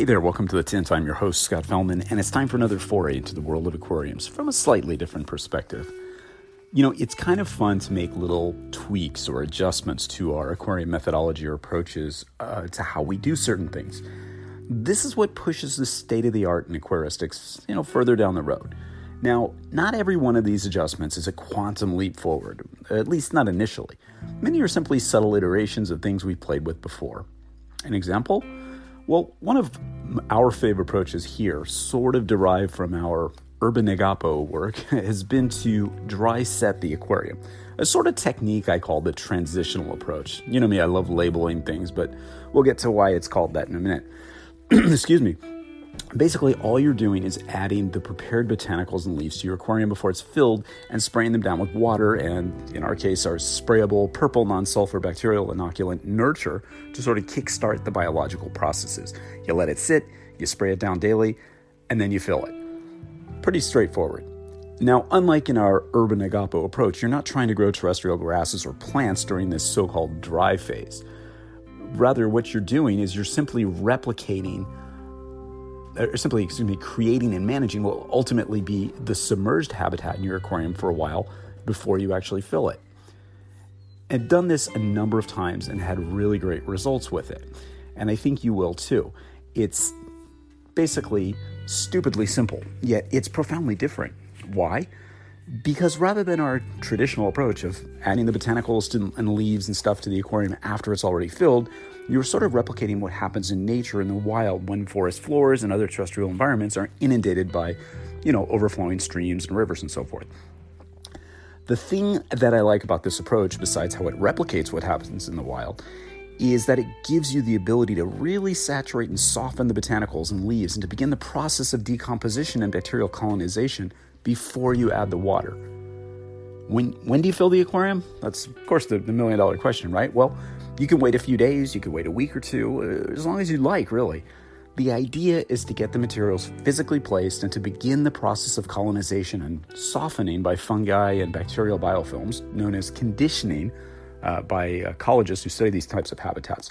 Hey there, welcome to the Tint. I'm your host, Scott Fellman, and it's time for another foray into the world of aquariums from a slightly different perspective. You know, it's kind of fun to make little tweaks or adjustments to our aquarium methodology or approaches uh, to how we do certain things. This is what pushes the state of the art in aquaristics, you know, further down the road. Now, not every one of these adjustments is a quantum leap forward, at least not initially. Many are simply subtle iterations of things we've played with before. An example? Well, one of our favorite approaches here, sort of derived from our urban igapó work, has been to dry set the aquarium. A sort of technique I call the transitional approach. You know me, I love labeling things, but we'll get to why it's called that in a minute. Excuse me. Basically, all you're doing is adding the prepared botanicals and leaves to your aquarium before it's filled and spraying them down with water and, in our case, our sprayable purple non sulfur bacterial inoculant nurture to sort of kickstart the biological processes. You let it sit, you spray it down daily, and then you fill it. Pretty straightforward. Now, unlike in our urban igapó approach, you're not trying to grow terrestrial grasses or plants during this so called dry phase. Rather, what you're doing is you're simply replicating or simply, excuse me, creating and managing will ultimately be the submerged habitat in your aquarium for a while before you actually fill it. I've done this a number of times and had really great results with it. And I think you will too. It's basically stupidly simple, yet it's profoundly different. Why? Because rather than our traditional approach of adding the botanicals and leaves and stuff to the aquarium after it's already filled, you're sort of replicating what happens in nature in the wild when forest floors and other terrestrial environments are inundated by, you know, overflowing streams and rivers and so forth. The thing that I like about this approach, besides how it replicates what happens in the wild, is that it gives you the ability to really saturate and soften the botanicals and leaves and to begin the process of decomposition and bacterial colonization before you add the water. When, when do you fill the aquarium? That's, of course, the, the million dollar question, right? Well, you can wait a few days, you can wait a week or two, uh, as long as you like, really. The idea is to get the materials physically placed and to begin the process of colonization and softening by fungi and bacterial biofilms, known as conditioning uh, by ecologists who study these types of habitats.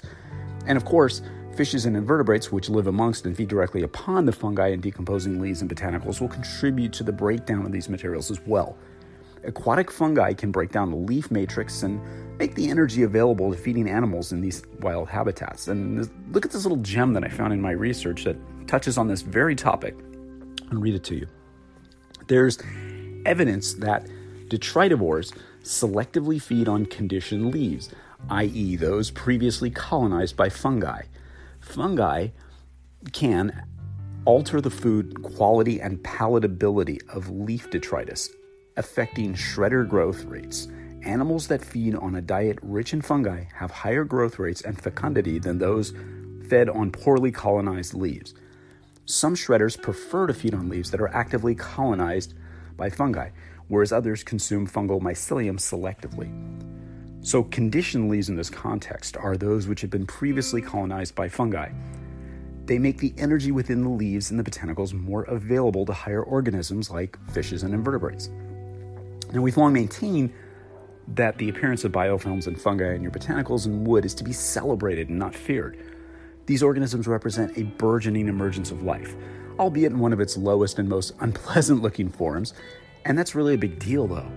And of course, fishes and invertebrates, which live amongst and feed directly upon the fungi and decomposing leaves and botanicals, will contribute to the breakdown of these materials as well. Aquatic fungi can break down the leaf matrix and make the energy available to feeding animals in these wild habitats. And this, look at this little gem that I found in my research that touches on this very topic. I'll read it to you. There's evidence that detritivores selectively feed on conditioned leaves, i.e., those previously colonized by fungi. Fungi can alter the food quality and palatability of leaf detritus, affecting shredder growth rates. Animals that feed on a diet rich in fungi have higher growth rates and fecundity than those fed on poorly colonized leaves. Some shredders prefer to feed on leaves that are actively colonized by fungi, whereas others consume fungal mycelium selectively. So, conditioned leaves in this context are those which have been previously colonized by fungi. They make the energy within the leaves and the botanicals more available to higher organisms like fishes and invertebrates. Now, we've long maintained that the appearance of biofilms and fungi in your botanicals and wood is to be celebrated and not feared. These organisms represent a burgeoning emergence of life, albeit in one of its lowest and most unpleasant looking forms, and that's really a big deal though.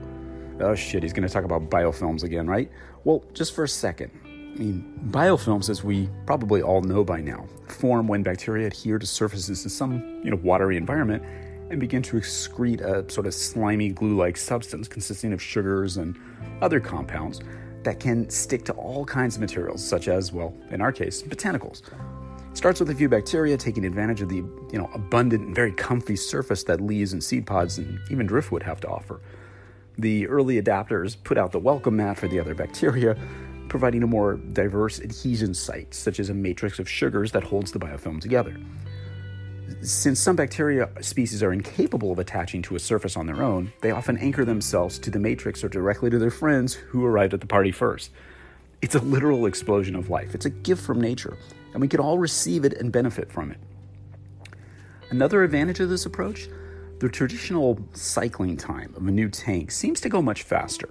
Oh shit, he's going to talk about biofilms again, right? Well, just for a second. I mean, biofilms, as we probably all know by now, form when bacteria adhere to surfaces in some, you know, watery environment and begin to excrete a sort of slimy glue like substance consisting of sugars and other compounds that can stick to all kinds of materials, such as, well, in our case, botanicals. It starts with a few bacteria taking advantage of the you know abundant and very comfy surface that leaves and seed pods and even driftwood have to offer. The early adapters put out the welcome mat for the other bacteria, providing a more diverse adhesion site, such as a matrix of sugars that holds the biofilm together. Since some bacteria species are incapable of attaching to a surface on their own, they often anchor themselves to the matrix or directly to their friends who arrived at the party first. It's a literal explosion of life. It's a gift from nature, and we can all receive it and benefit from it. Another advantage of this approach the traditional cycling time of a new tank seems to go much faster,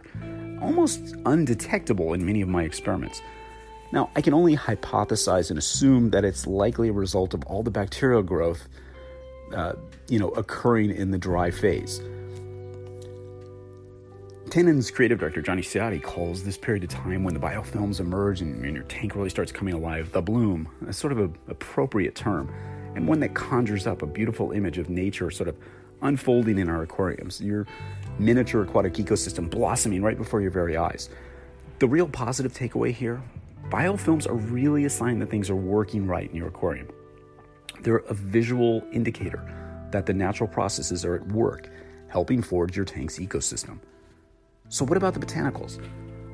almost undetectable in many of my experiments. Now, I can only hypothesize and assume that it's likely a result of all the bacterial growth, uh, you know, occurring in the dry phase. Tannin's creative director Johnny Ciotti calls this period of time when the biofilms emerge and, and your tank really starts coming alive the bloom, a sort of an appropriate term, and one that conjures up a beautiful image of nature sort of unfolding in our aquariums, your miniature aquatic ecosystem blossoming right before your very eyes. The real positive takeaway here biofilms are really a sign that things are working right in your aquarium. They're a visual indicator that the natural processes are at work, helping forge your tank's ecosystem. So, what about the botanicals?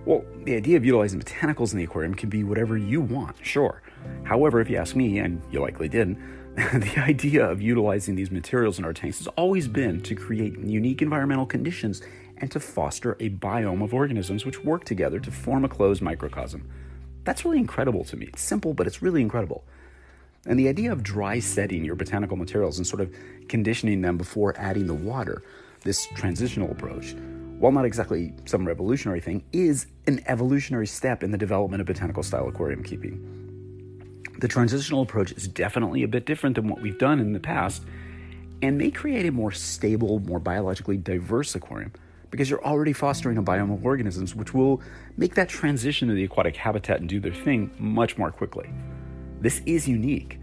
Well, the idea of utilizing botanicals in the aquarium can be whatever you want, sure. However, if you ask me, and you likely didn't, the idea of utilizing these materials in our tanks has always been to create unique environmental conditions and to foster a biome of organisms which work together to form a closed microcosm. That's really incredible to me. It's simple, but it's really incredible. And the idea of dry setting your botanical materials and sort of conditioning them before adding the water, this transitional approach, while not exactly some revolutionary thing, is an evolutionary step in the development of botanical style aquarium keeping. The transitional approach is definitely a bit different than what we've done in the past and may create a more stable, more biologically diverse aquarium because you're already fostering a biome of organisms which will make that transition to the aquatic habitat and do their thing much more quickly. This is unique.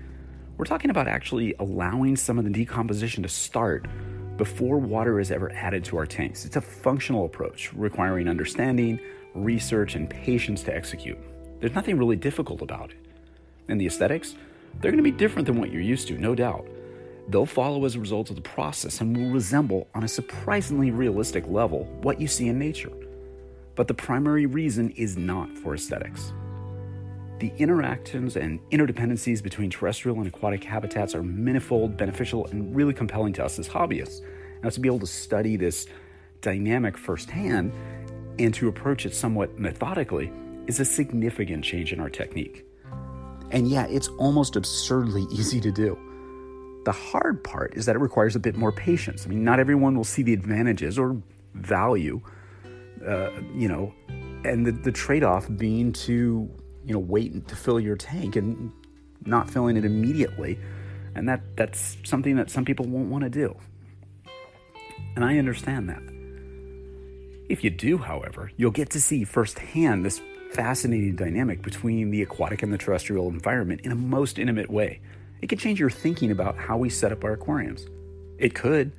We're talking about actually allowing some of the decomposition to start before water is ever added to our tanks. It's a functional approach requiring understanding, research, and patience to execute. There's nothing really difficult about it. And the aesthetics, they're going to be different than what you're used to, no doubt. They'll follow as a result of the process and will resemble, on a surprisingly realistic level, what you see in nature. But the primary reason is not for aesthetics. The interactions and interdependencies between terrestrial and aquatic habitats are manifold, beneficial, and really compelling to us as hobbyists. Now, to be able to study this dynamic firsthand and to approach it somewhat methodically is a significant change in our technique. And yeah, it's almost absurdly easy to do. The hard part is that it requires a bit more patience. I mean, not everyone will see the advantages or value, uh, you know, and the, the trade off being to, you know, wait to fill your tank and not filling it immediately. And that, that's something that some people won't want to do. And I understand that. If you do, however, you'll get to see firsthand this fascinating dynamic between the aquatic and the terrestrial environment in a most intimate way. It could change your thinking about how we set up our aquariums. It could.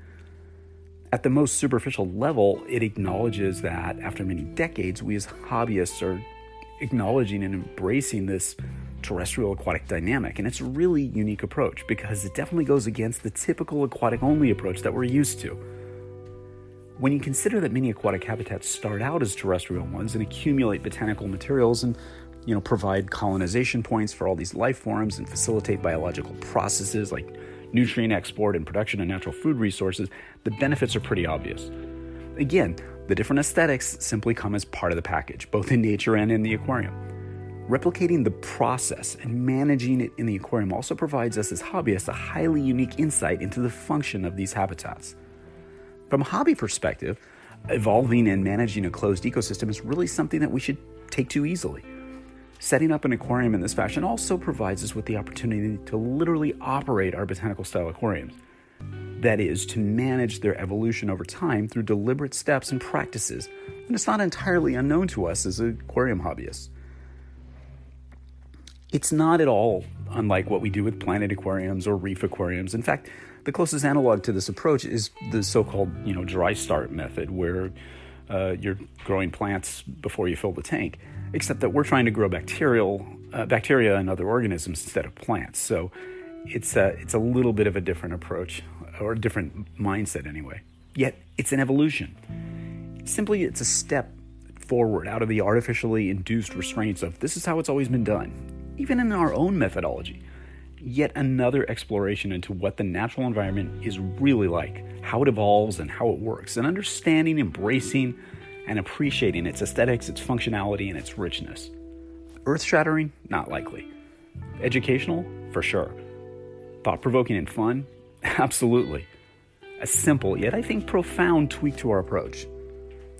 At the most superficial level, it acknowledges that after many decades, we as hobbyists are acknowledging and embracing this terrestrial aquatic dynamic. And it's a really unique approach because it definitely goes against the typical aquatic only approach that we're used to. When you consider that many aquatic habitats start out as terrestrial ones and accumulate botanical materials and you know, provide colonization points for all these life forms and facilitate biological processes like nutrient export and production of natural food resources, the benefits are pretty obvious. Again, the different aesthetics simply come as part of the package, both in nature and in the aquarium. Replicating the process and managing it in the aquarium also provides us as hobbyists a highly unique insight into the function of these habitats. From a hobby perspective, evolving and managing a closed ecosystem is really something that we should take too easily. Setting up an aquarium in this fashion also provides us with the opportunity to literally operate our botanical style aquariums. That is, to manage their evolution over time through deliberate steps and practices. And it's not entirely unknown to us as aquarium hobbyists. It's not at all unlike what we do with planet aquariums or reef aquariums. In fact, the closest analog to this approach is the so-called, you know, dry start method, where uh, you're growing plants before you fill the tank except that we're trying to grow bacterial uh, bacteria and other organisms instead of plants. So it's a, it's a little bit of a different approach or a different mindset anyway. Yet it's an evolution. Simply, it's a step forward out of the artificially induced restraints of this is how it's always been done, even in our own methodology. Yet another exploration into what the natural environment is really like, how it evolves, and how it works, and understanding, embracing, and appreciating its aesthetics, its functionality, and its richness. Earth shattering? Not likely. Educational? For sure. Thought provoking and fun? Absolutely. A simple, yet I think profound tweak to our approach.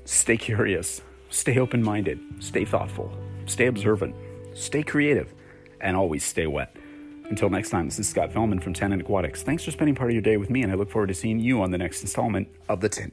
Stay curious, stay open minded, stay thoughtful, stay observant, stay creative, and always stay wet. Until next time, this is Scott Fellman from Tannin Aquatics. Thanks for spending part of your day with me, and I look forward to seeing you on the next installment of The Tint.